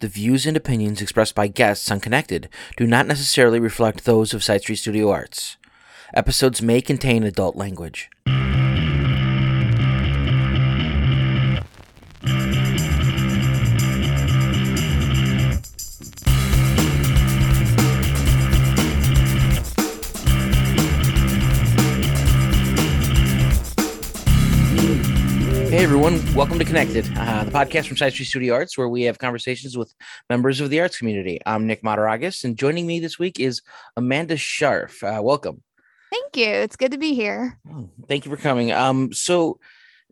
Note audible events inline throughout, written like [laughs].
The views and opinions expressed by guests on Connected do not necessarily reflect those of Side Street Studio Arts. Episodes may contain adult language. Hey everyone, welcome to Connected, uh, the podcast from Side Street Studio Arts, where we have conversations with members of the arts community. I'm Nick Mataragas, and joining me this week is Amanda Scharf. Uh, welcome. Thank you. It's good to be here. Oh, thank you for coming. Um, so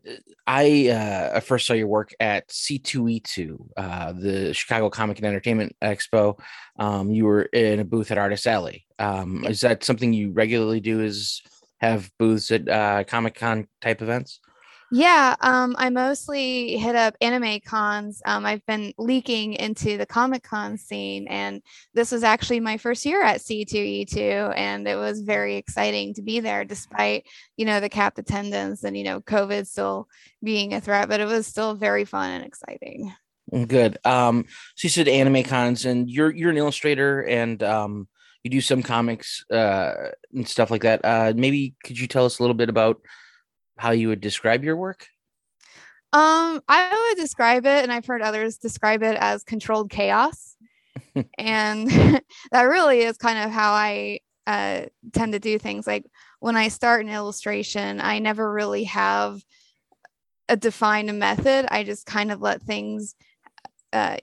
uh, I uh, first saw your work at C2E2, uh, the Chicago Comic and Entertainment Expo. Um, you were in a booth at Artist Alley. Um, Is that something you regularly do? Is have booths at uh, Comic Con type events? Yeah, um, I mostly hit up anime cons. Um, I've been leaking into the Comic Con scene, and this was actually my first year at C2E2, and it was very exciting to be there, despite you know the capped attendance and you know COVID still being a threat, but it was still very fun and exciting. Good. Um, so you said anime cons, and you're you're an illustrator, and um, you do some comics uh, and stuff like that. Uh, maybe could you tell us a little bit about how you would describe your work? Um, I would describe it, and I've heard others describe it as controlled chaos. [laughs] and [laughs] that really is kind of how I uh, tend to do things. Like when I start an illustration, I never really have a defined method. I just kind of let things uh,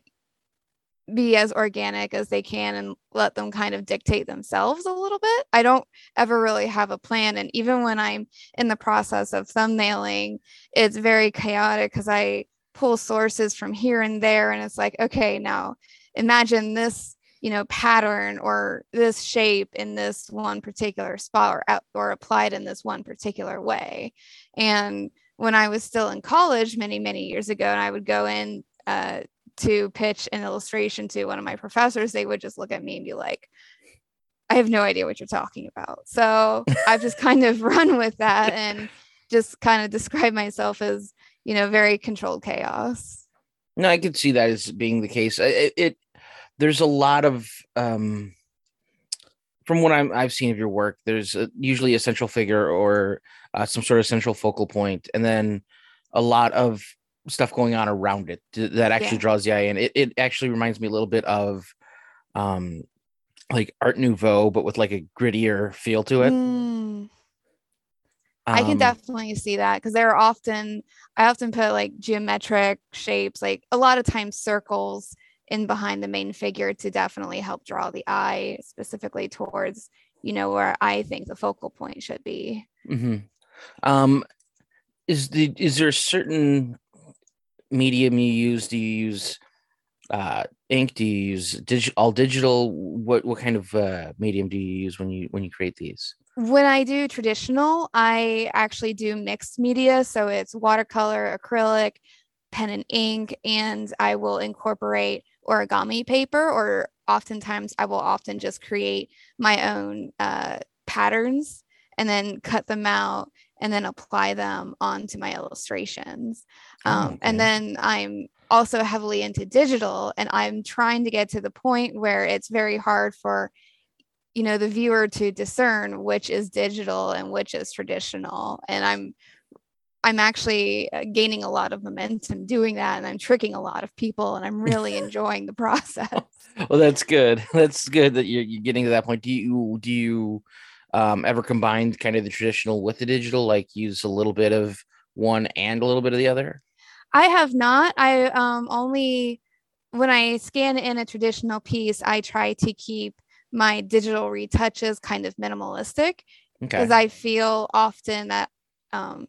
be as organic as they can and let them kind of dictate themselves a little bit. I don't ever really have a plan. And even when I'm in the process of thumbnailing, it's very chaotic because I pull sources from here and there. And it's like, okay, now imagine this, you know, pattern or this shape in this one particular spot or, or applied in this one particular way. And when I was still in college many, many years ago, and I would go in uh, to pitch an illustration to one of my professors, they would just look at me and be like, I have no idea what you're talking about. So [laughs] I've just kind of run with that and just kind of describe myself as, you know, very controlled chaos. No, I could see that as being the case. It, it there's a lot of um from what I'm, I've seen of your work, there's a, usually a central figure or uh, some sort of central focal point, and then a lot of stuff going on around it that actually yeah. draws the eye in. It, it actually reminds me a little bit of um like Art Nouveau, but with like a grittier feel to it. Mm. I can um, definitely see that because there are often I often put like geometric shapes, like a lot of times circles in behind the main figure to definitely help draw the eye specifically towards you know where I think the focal point should be. Mm-hmm. Um, is the is there a certain medium you use? Do you use uh, ink? Do you use all digital? What what kind of uh, medium do you use when you when you create these? When I do traditional, I actually do mixed media. So it's watercolor, acrylic, pen and ink, and I will incorporate origami paper, or oftentimes I will often just create my own uh, patterns and then cut them out and then apply them onto my illustrations. Oh, um, okay. And then I'm also heavily into digital, and I'm trying to get to the point where it's very hard for you know the viewer to discern which is digital and which is traditional and i'm i'm actually uh, gaining a lot of momentum doing that and i'm tricking a lot of people and i'm really [laughs] enjoying the process well that's good [laughs] that's good that you're, you're getting to that point do you do you um, ever combined kind of the traditional with the digital, like use a little bit of one and a little bit of the other? I have not. I um, only, when I scan in a traditional piece, I try to keep my digital retouches kind of minimalistic because okay. I feel often that um,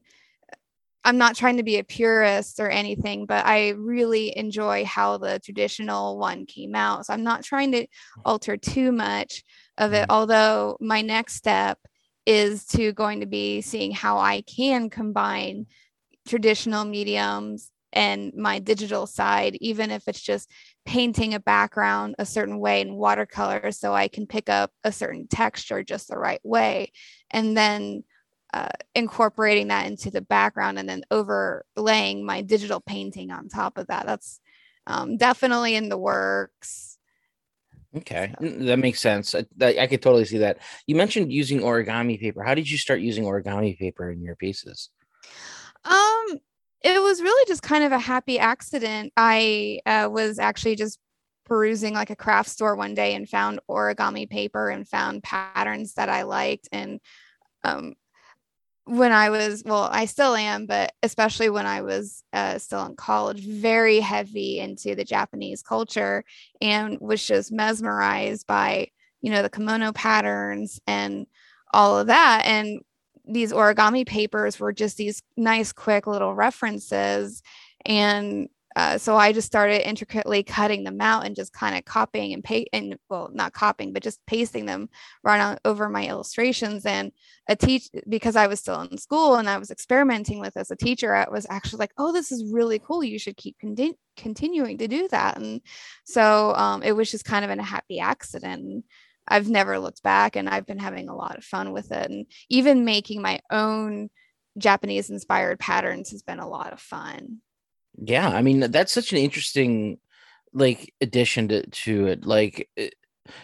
I'm not trying to be a purist or anything, but I really enjoy how the traditional one came out. So I'm not trying to alter too much of it. Mm-hmm. Although my next step is to going to be seeing how I can combine traditional mediums and my digital side, even if it's just painting a background a certain way in watercolor so I can pick up a certain texture just the right way. And then uh, incorporating that into the background and then overlaying my digital painting on top of that. That's um, definitely in the works. Okay, that makes sense. I, I could totally see that. You mentioned using origami paper. How did you start using origami paper in your pieces? Um, it was really just kind of a happy accident. I uh, was actually just perusing like a craft store one day and found origami paper and found patterns that I liked. And um, when I was, well, I still am, but especially when I was uh, still in college, very heavy into the Japanese culture and was just mesmerized by, you know, the kimono patterns and all of that. And these origami papers were just these nice, quick little references. And uh, so I just started intricately cutting them out and just kind of copying and paste and well, not copying, but just pasting them right on over my illustrations. And a teach because I was still in school and I was experimenting with as a teacher, I was actually like, oh, this is really cool. You should keep con- continuing to do that. And so um, it was just kind of in a happy accident. I've never looked back and I've been having a lot of fun with it. And even making my own Japanese inspired patterns has been a lot of fun. Yeah, I mean that's such an interesting like addition to to it. Like it, eh,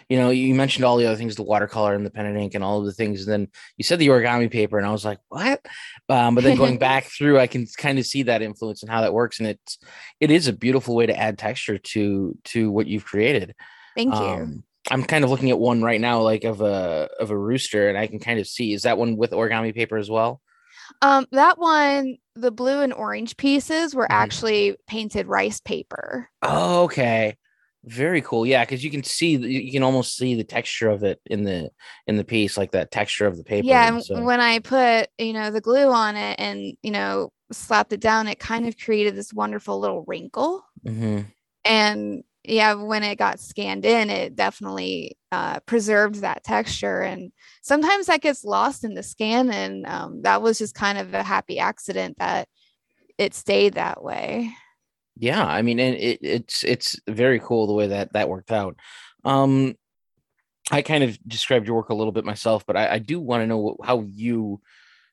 you know, you mentioned all the other things, the watercolor and the pen and ink and all of the things, and then you said the origami paper, and I was like, what? Um, but then going [laughs] back through, I can kind of see that influence and how that works, and it's it is a beautiful way to add texture to to what you've created. Thank you. Um, I'm kind of looking at one right now, like of a of a rooster, and I can kind of see is that one with origami paper as well. Um, that one, the blue and orange pieces were actually painted rice paper. Oh, okay. Very cool. Yeah, because you can see you can almost see the texture of it in the in the piece, like that texture of the paper. Yeah, and so. when I put you know the glue on it and you know slapped it down, it kind of created this wonderful little wrinkle. Mm-hmm. And yeah, when it got scanned in, it definitely uh, preserved that texture. And sometimes that gets lost in the scan. And um, that was just kind of a happy accident that it stayed that way. Yeah, I mean, it, it's it's very cool the way that that worked out. Um, I kind of described your work a little bit myself, but I, I do want to know how you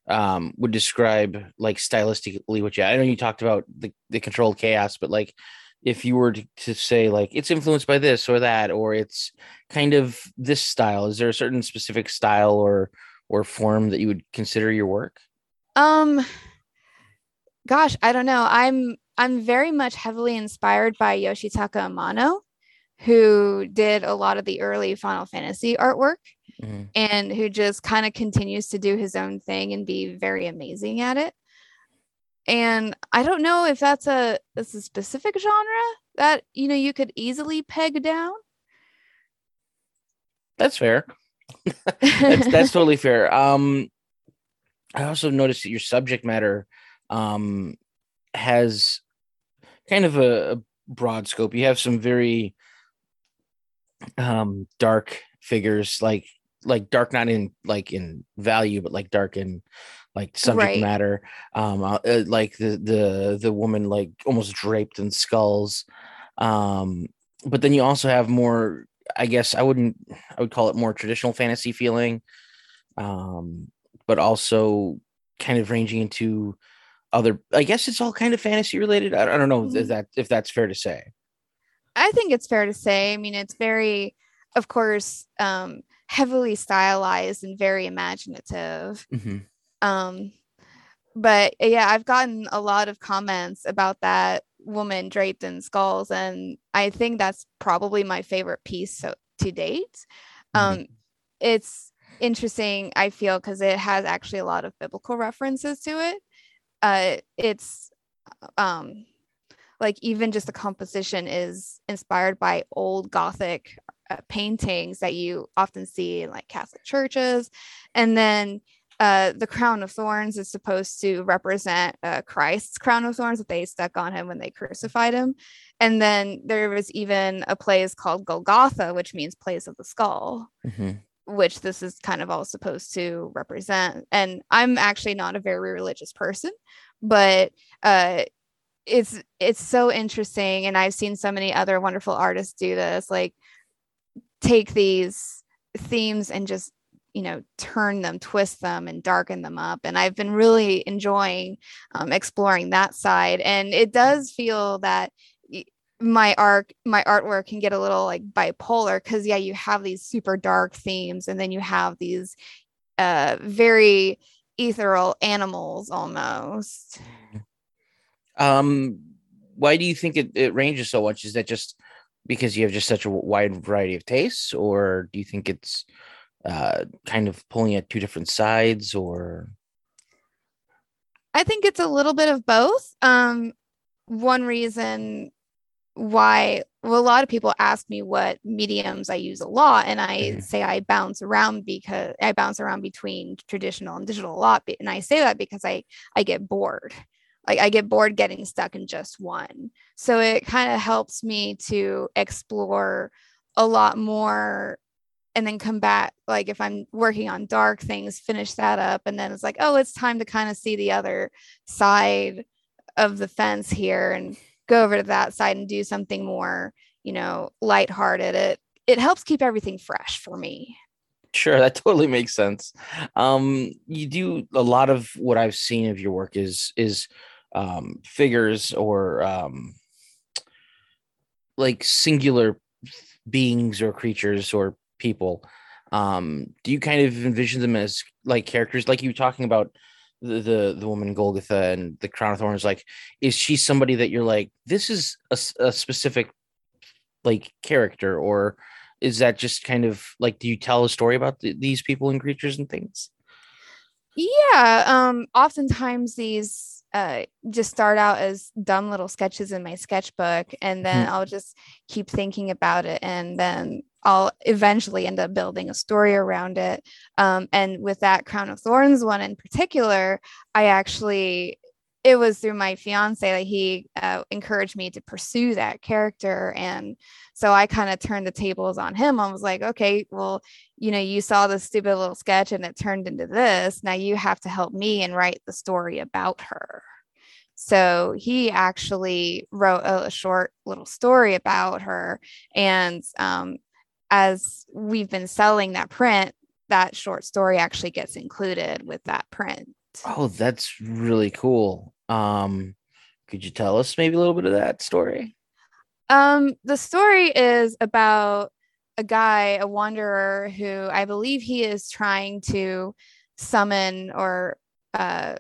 um, would describe like stylistically what you. I know you talked about the the controlled chaos, but like if you were to, to, say like it's influenced by this or that or it's kind of this style is there a certain specific style or or form that you would consider your work? Um gosh i don't know. I'm i'm very much heavily inspired by yoshitaka amano who did a lot of the early final fantasy artwork mm-hmm. and who just kind of continues to do his own thing and be very amazing at it and i don't know if that's a that's a specific genre that you know you could easily peg down. That's fair. [laughs] That's, that's totally fair. Um i also noticed that your subject matter um has kind of a, a broad scope. You have some very um dark figures like like dark not in like in value but like dark in like subject right. matter um uh, uh, like the the the woman like almost draped in skulls um but then you also have more i guess i wouldn't i would call it more traditional fantasy feeling um but also kind of ranging into other i guess it's all kind of fantasy related i, I don't know mm-hmm. if that if that's fair to say i think it's fair to say i mean it's very of course um heavily stylized and very imaginative mm-hmm. Um, but yeah, I've gotten a lot of comments about that woman draped in skulls, and I think that's probably my favorite piece so, to date. Mm-hmm. Um, it's interesting, I feel, because it has actually a lot of biblical references to it. Uh, it's um, like even just the composition is inspired by old Gothic uh, paintings that you often see in like Catholic churches, and then uh, the crown of thorns is supposed to represent uh, Christ's crown of thorns that they stuck on him when they crucified him. And then there was even a place called Golgotha, which means place of the skull, mm-hmm. which this is kind of all supposed to represent. And I'm actually not a very religious person, but uh, it's it's so interesting. And I've seen so many other wonderful artists do this, like take these themes and just you know turn them twist them and darken them up. And i've been really enjoying um, exploring that side. And it does feel that my art my artwork can get a little like bipolar because yeah you have these super dark themes and then you have these uh very ethereal animals almost. Um why do you think it, it ranges so much? Is that just because you have just such a wide variety of tastes or do you think it's uh kind of pulling at two different sides or? I think it's a little bit of both. Um one reason why well a lot of people ask me what mediums i use a lot and i mm-hmm. say i bounce around because i bounce around between traditional and digital a lot and i say that because i i get bored. Like i get bored getting stuck in just one. So it kind of helps me to explore a lot more and then come back like if i'm working on dark things finish that up and then it's like oh it's time to kind of see the other side of the fence here and go over to that side and do something more, you know, lighthearted. It it helps keep everything fresh for me. Sure, that [laughs] totally makes sense. Um, you do a lot of what I've seen of your work is is um, figures or um, like singular beings or creatures or people. Um, do you kind of envision them as like characters, like you were talking about the, the the woman Golgotha and the crown of thorns like is she somebody that you're like this is a, a specific like character or is that just kind of like do you tell a story about th- these people and creatures and things yeah um oftentimes these uh, just start out as dumb little sketches in my sketchbook and then mm-hmm. i'll just keep thinking about it and then I'll eventually end up building a story around it. Um, and with that Crown of Thorns one in particular, I actually, it was through my fiance that he uh, encouraged me to pursue that character. And so I kind of turned the tables on him. I was like, okay, well, you know, you saw this stupid little sketch and it turned into this. Now you have to help me and write the story about her. So he actually wrote a, short little story about her. And um, as we've been selling that print, that short story actually gets included with that print. Oh, that's really cool. Um, could you tell us maybe a little bit of that story? Um, the story is about a guy, a wanderer, who I believe he is trying to summon or uh,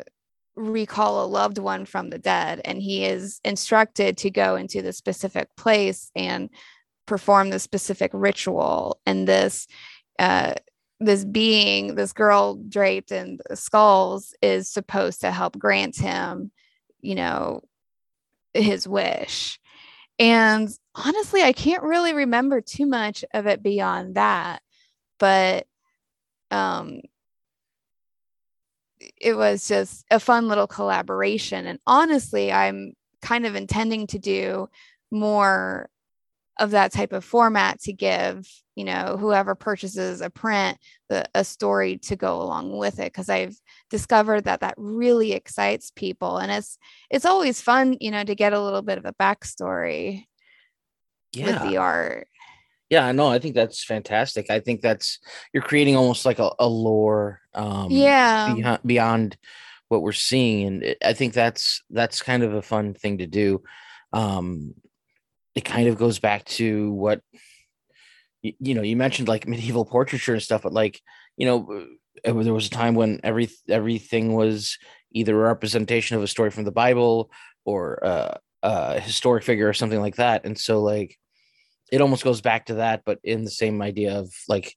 recall a loved one from the dead. And he is instructed to go into the specific place and perform this specific ritual and this uh, this being this girl draped in skulls is supposed to help grant him you know his wish. And honestly i can't really remember too much of it beyond that but um it was just a fun little collaboration. And honestly i'm kind of intending to do more of that type of format to give you know whoever purchases a print the, a story to go along with it. Because i've discovered that that really excites people and it's it's always fun you know to get a little bit of a backstory yeah. with the art. Yeah no i think that's fantastic. I think that's you're creating almost like a, a lore um yeah. beyond, beyond what we're seeing and it, i think that's that's kind of a fun thing to do. Um it kind of goes back to what you, you know you mentioned like medieval portraiture and stuff but like you know uh, there was a time when every everything was either a representation of a story from the bible or uh, a historic figure or something like that. And so like it almost goes back to that but in the same idea of like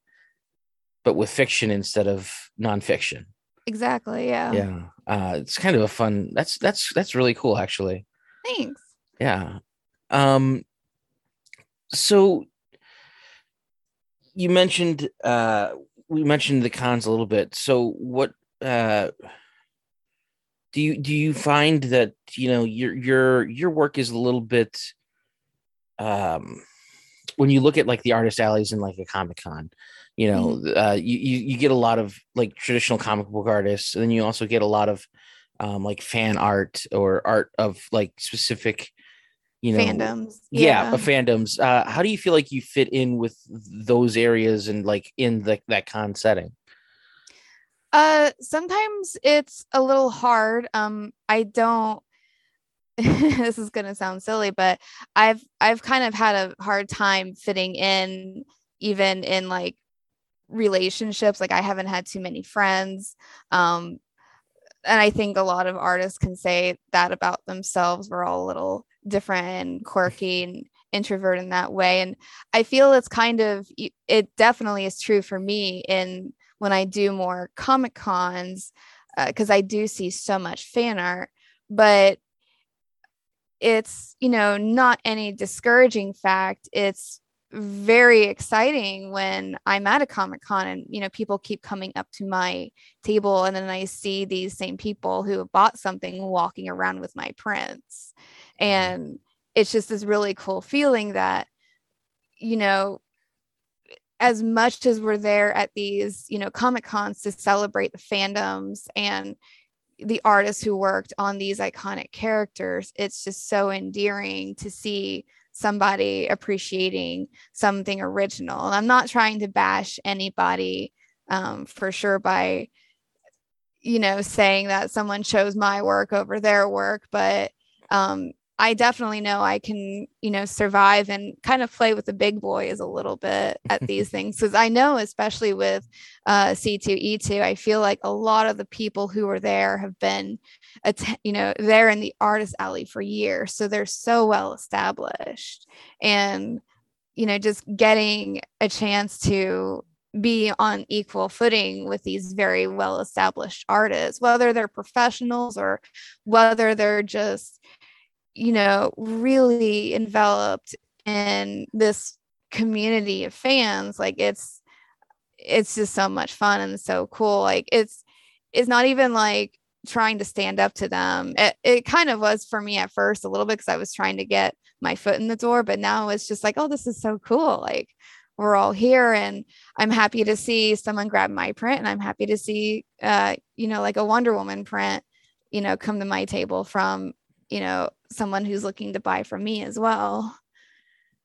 but with fiction instead of nonfiction. Exactly yeah. Yeah. Uh it's kind of a fun that's that's that's really cool actually. Thanks. Yeah um, so you mentioned uh, we mentioned the cons a little bit. So what uh, do you do you find that you know your your your work is a little bit um when you look at like the artist alleys in like a comic con you know mm-hmm. uh you, you you get a lot of like traditional comic book artists and then you also get a lot of um like fan art or art of like specific you know fandoms yeah, yeah. fandoms uh how do you feel like you fit in with those areas and like in the that con setting? Uh sometimes it's a little hard um i don't [laughs] this is going to sound silly, but I've I've kind of had a hard time fitting in even in like relationships like I haven't had too many friends um and I think a lot of artists can say that about themselves we're all a little different and quirky and introvert in that way and I feel it's kind of it definitely is true for me in when I do more comic cons because uh, I do see so much fan art but it's you know not any discouraging fact it's very exciting when i'm at a comic con and you know people keep coming up to my table and then i see these same people who have bought something walking around with my prints. And it's just this really cool feeling that you know as much as we're there at these you know comic cons to celebrate the fandoms and the artists who worked on these iconic characters it's just so endearing to see somebody appreciating something original. And i'm not trying to bash anybody um, for sure by you know saying that someone chose my work over their work but um, I definitely know I can, you know, survive and kind of play with the big boys a little bit at [laughs] these things. Because I know, especially with uh, C2E2, I feel like a lot of the people who are there have been, you know, there in the artist alley for years. So they're so well established. And, you know, just getting a chance to be on equal footing with these very well established artists, whether they're professionals or whether they're just, you know, really enveloped in this community of fans. Like it's it's just so much fun and so cool. Like it's it's not even like trying to stand up to them. It, it kind of was for me at first a little bit because I was trying to get my foot in the door, but now it's just like, oh, this is so cool. Like we're all here and I'm happy to see someone grab my print and I'm happy to see uh, you know, like a Wonder Woman print, you know, come to my table from you know someone who's looking to buy from me as well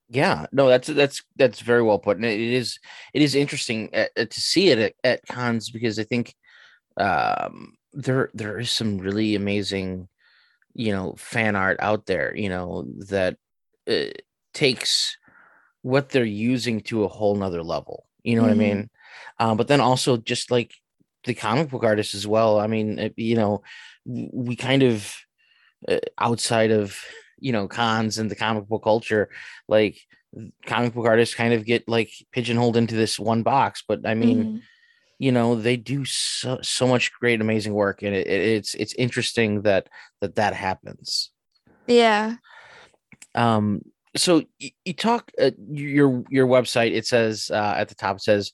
yeah no that's that's that's very well put and it is it is interesting at, uh, at, uh, to see it at, at, cons because i think um there there is some really amazing you know fan art out there you know that uh, takes what they're using to a whole nother level you know mm-hmm. what i mm-hmm. mean um, but then also just like the comic book artists as well i mean it, you know we kind of outside of you know cons and the comic book culture like comic book artists kind of get like pigeonholed into this one box. But i mean mm-hmm. you know they do so so much great amazing work. And it, it, it's it's interesting that that that happens. Yeah. Um so you, you talk uh, your your website it says uh, at the top it says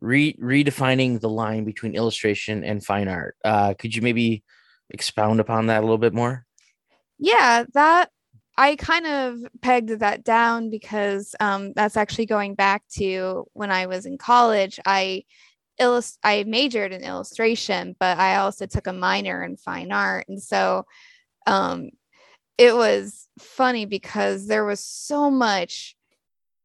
re- redefining the line between illustration and fine art. Uh could you maybe expound upon that a little bit more yeah, that I kind of pegged that down because um, that's actually going back to when I was in college. I illust- I majored in illustration, but I also took a minor in fine art, and so um, it was funny because there was so much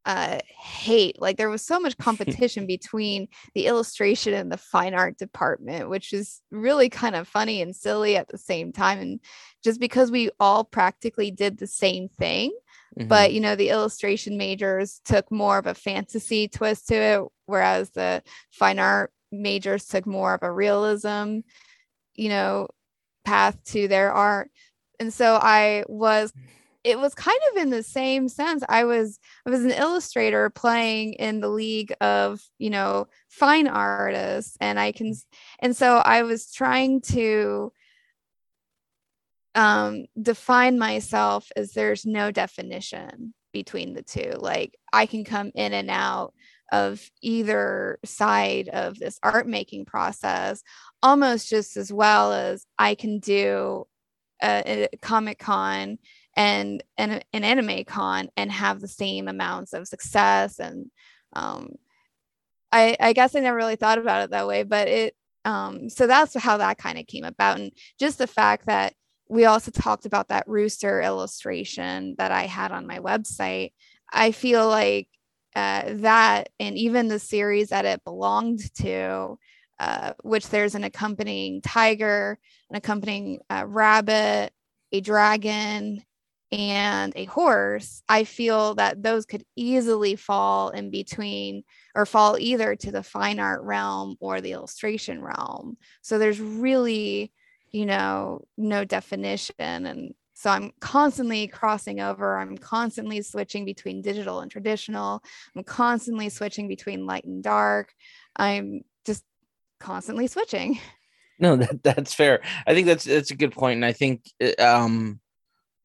uh, hate. Like there was so much [laughs] competition between the illustration and the fine art department, which is really kind of funny and silly at the same time. And just because we all practically did the same thing, mm-hmm. but you know, the illustration majors took more of a fantasy twist to it, whereas the fine art majors took more of a realism, you know, path to their art. And so I was it was kind of in the same sense. I was I was an illustrator playing in the league of, you know, fine artists and I can and so I was trying to um define myself as there's no definition between the two. Like I can come in and out of either side of this art making process almost just as well as I can do a, a Comic Con and an, an anime con and have the same amounts of success and um, I, I guess I never really thought about it that way, but it um, so that's how that kind of came about. And just the fact that we also talked about that rooster illustration that I had on my website. I feel like uh, that and even the series that it belonged to, uh, which there's an accompanying tiger, an accompanying uh, rabbit, a dragon, and a horse, I feel that those could easily fall in between or fall either to the fine art realm or the illustration realm. So there's really, you know, no definition. And so I'm constantly crossing over. I'm constantly switching between digital and traditional. I'm constantly switching between light and dark. I'm just constantly switching. [laughs] No, [laughs] that, that's fair. I think that's that's a good point, and I think uh, um,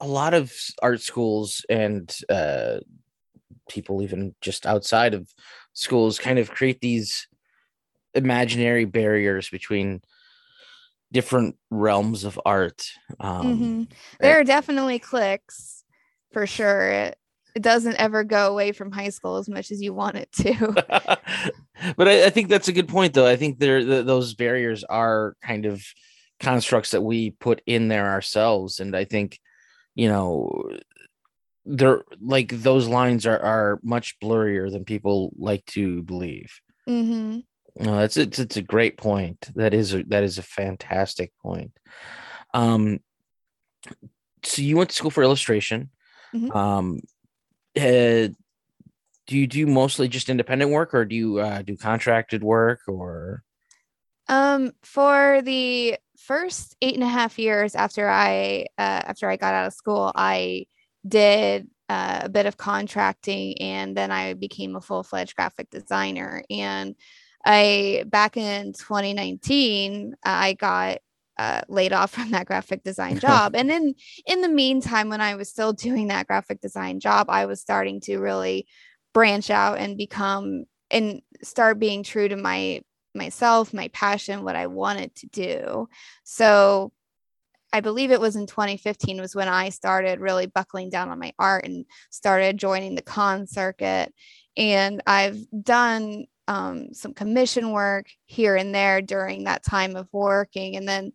a lot of art schools and uh, people even just outside of schools kind of create these imaginary barriers between different realms of art. Um, mm-hmm. There are definitely cliques for sure. It, it doesn't ever go away from high school as much as you want it to. [laughs] but I, I, think that's a good point, though. I think there the, those barriers are kind of constructs that we put in there ourselves, and I think you know they're like those lines are are much blurrier than people like to believe. Mm-hmm. No, that's it's it's a great point. That is a, that is a fantastic point. Um, so you went to school for illustration. Mm-hmm. Um, uh, do you do mostly just independent work, or do you uh, do contracted work, or? Um, for the first eight and a half years after I uh, after I got out of school, I did uh, a bit of contracting, and then I became a full fledged graphic designer. And I back in 2019, I got uh, laid off from that graphic design [laughs] job. and then in the meantime, when I was still doing that graphic design job, I was starting to really branch out and become and start being true to my myself, my passion, what I wanted to do. So I believe it was in 2015 was when I started really buckling down on my art and started joining the con circuit. And I've done um, some commission work here and there during that time of working. And then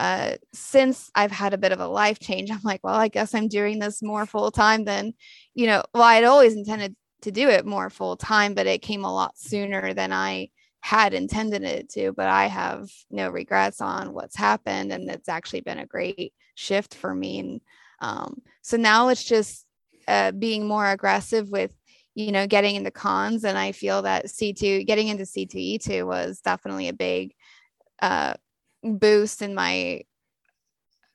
uh, since I've had a bit of a life change, I'm like, well, I guess I'm doing this more full time than, you know, well, I'd always intended to do it more full time, but it came a lot sooner than I had intended it to. But I have no regrets on what's happened. And it's actually been a great shift for me. And um, so now it's just uh, being more aggressive with you know, getting into cons. And I feel that C2, getting into C2E2 was definitely a big uh, boost in my,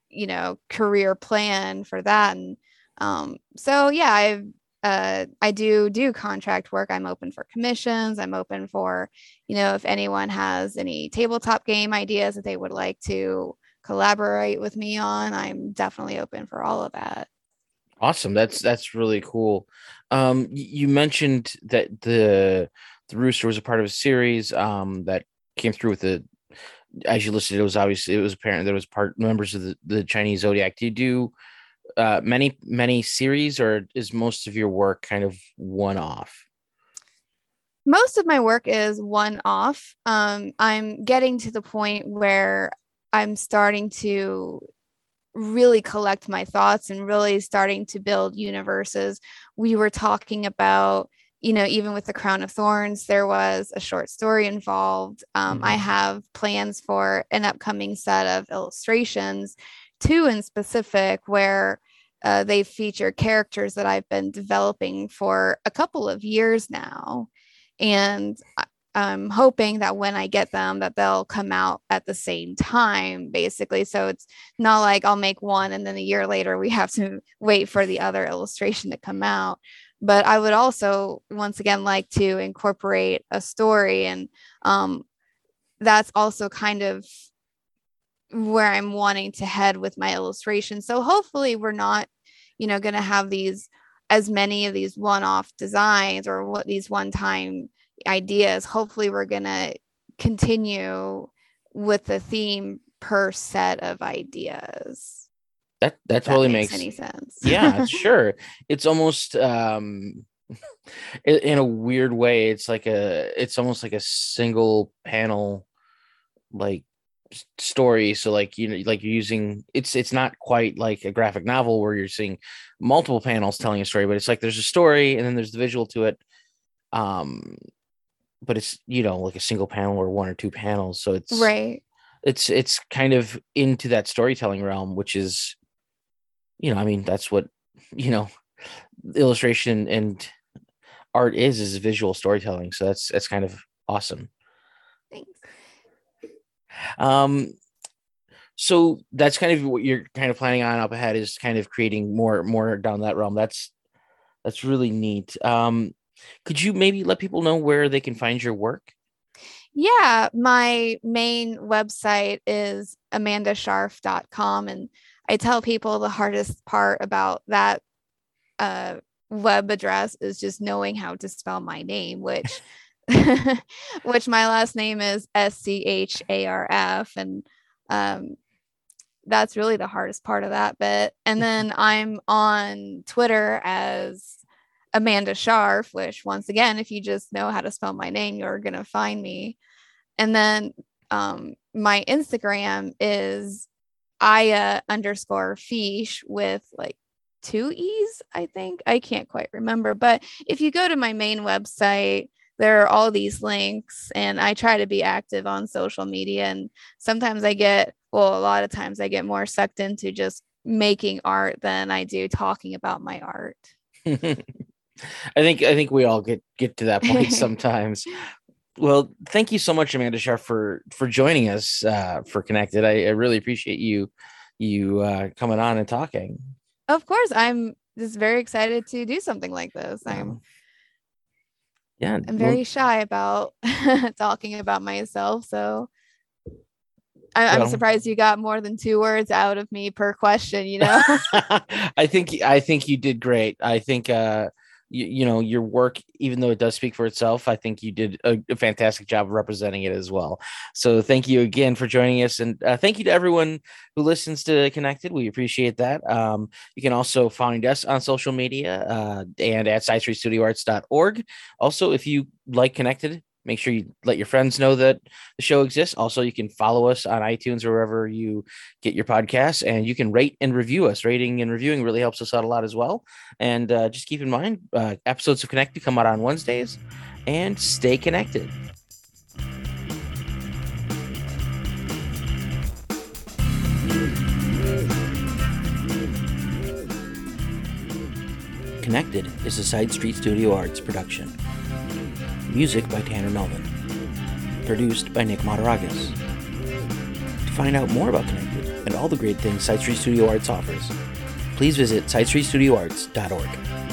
you know, career plan for that. And um, so, yeah, I've, uh, I do do contract work. I'm open for commissions. I'm open for, you know, if anyone has any tabletop game ideas that they would like to collaborate with me on, I'm definitely open for all of that. Awesome. That's that's really cool. Um, you mentioned that the the rooster was a part of a series um, that came through with the as you listed, it was obviously it was apparent that it was part members of the, the Chinese zodiac. Do you do uh, many many series, or is most of your work kind of one off? Most of my work is one off. Um, I'm getting to the point where I'm starting to really collect my thoughts and really starting to build universes. We were talking about, you know, even with the Crown of Thorns, there was a short story involved. Um, mm-hmm. I have plans for an upcoming set of illustrations, two in specific, where uh, they feature characters that I've been developing for a couple of years now. And I'm hoping that when I get them that they'll come out at the same time basically so it's not like I'll make one and then a year later we have to [laughs] wait for the other illustration to come out but I would also once again like to incorporate a story and um, that's also kind of where I'm wanting to head with my illustration. So hopefully we're not you know going to have these as many of these one-off designs or what these one-time ideas. Hopefully we're going to continue with the theme per set of ideas. That that totally that makes, makes any sense. Yeah [laughs] sure. It's almost um [laughs] in, in a weird way it's like a it's almost like a single panel like story so like you know like you're using it's it's not quite like a graphic novel where you're seeing multiple panels telling a story but it's like there's a story and then there's the visual to it um but it's you know like a single panel or one or two panels so it's right it's it's kind of into that storytelling realm which is you know, I mean, that's what you know, illustration and art is is visual storytelling. So that's that's kind of awesome. Thanks. Um, so that's kind of what you're kind of planning on up ahead is kind of creating more more down that realm. That's that's really neat. Um, could you maybe let people know where they can find your work? Yeah, my main website is amandascharf.com and I tell people the hardest part about that uh, web address is just knowing how to spell my name, which [laughs] [laughs] which my last name is S C H A R F, and um, that's really the hardest part of that bit. And then I'm on Twitter as Amanda Scharf, which once again, if you just know how to spell my name, you're gonna find me. And then um, my Instagram is Aya underscore fish with like two E's, I think. I can't quite remember. But if you go to my main website, there are all these links, and I try to be active on social media. And sometimes I get, well, a lot of times I get more sucked into just making art than I do talking about my art. [laughs] I think I think we all get get to that point [laughs] sometimes. well, thank you so much, Amanda Scharf, for for joining us uh, for Connected. I, I really appreciate you you uh, coming on and talking. Of course, I'm just very excited to do something like this. I'm yeah, I'm very well, shy about [laughs] talking about myself, so I, am well, surprised you got more than two words out of me per question. You know, [laughs] I think I think you did great. I think uh, you, you know your work even though it does speak for itself i think you did a, a fantastic job of representing it as well. So thank you again for joining us and uh, thank you to everyone who listens to connected. We appreciate that. Um, you can also find us on social media uh, and at sidestreetstudioarts.org also if you like connected make sure you let your friends know that the show exists. Also, you can follow us on iTunes or wherever you get your podcasts, and you can rate and review us. Rating and reviewing really helps us out a lot as well. And uh, just keep in mind, uh, episodes of Connected come out on Wednesdays, and stay connected. Connected is a Side Street Studio Arts production. Music by Tanner Melvin. Produced by Nick Mataragas. To find out more about Connected and all the great things Side Street Studio Arts offers, please visit sidestreetstudioarts.org.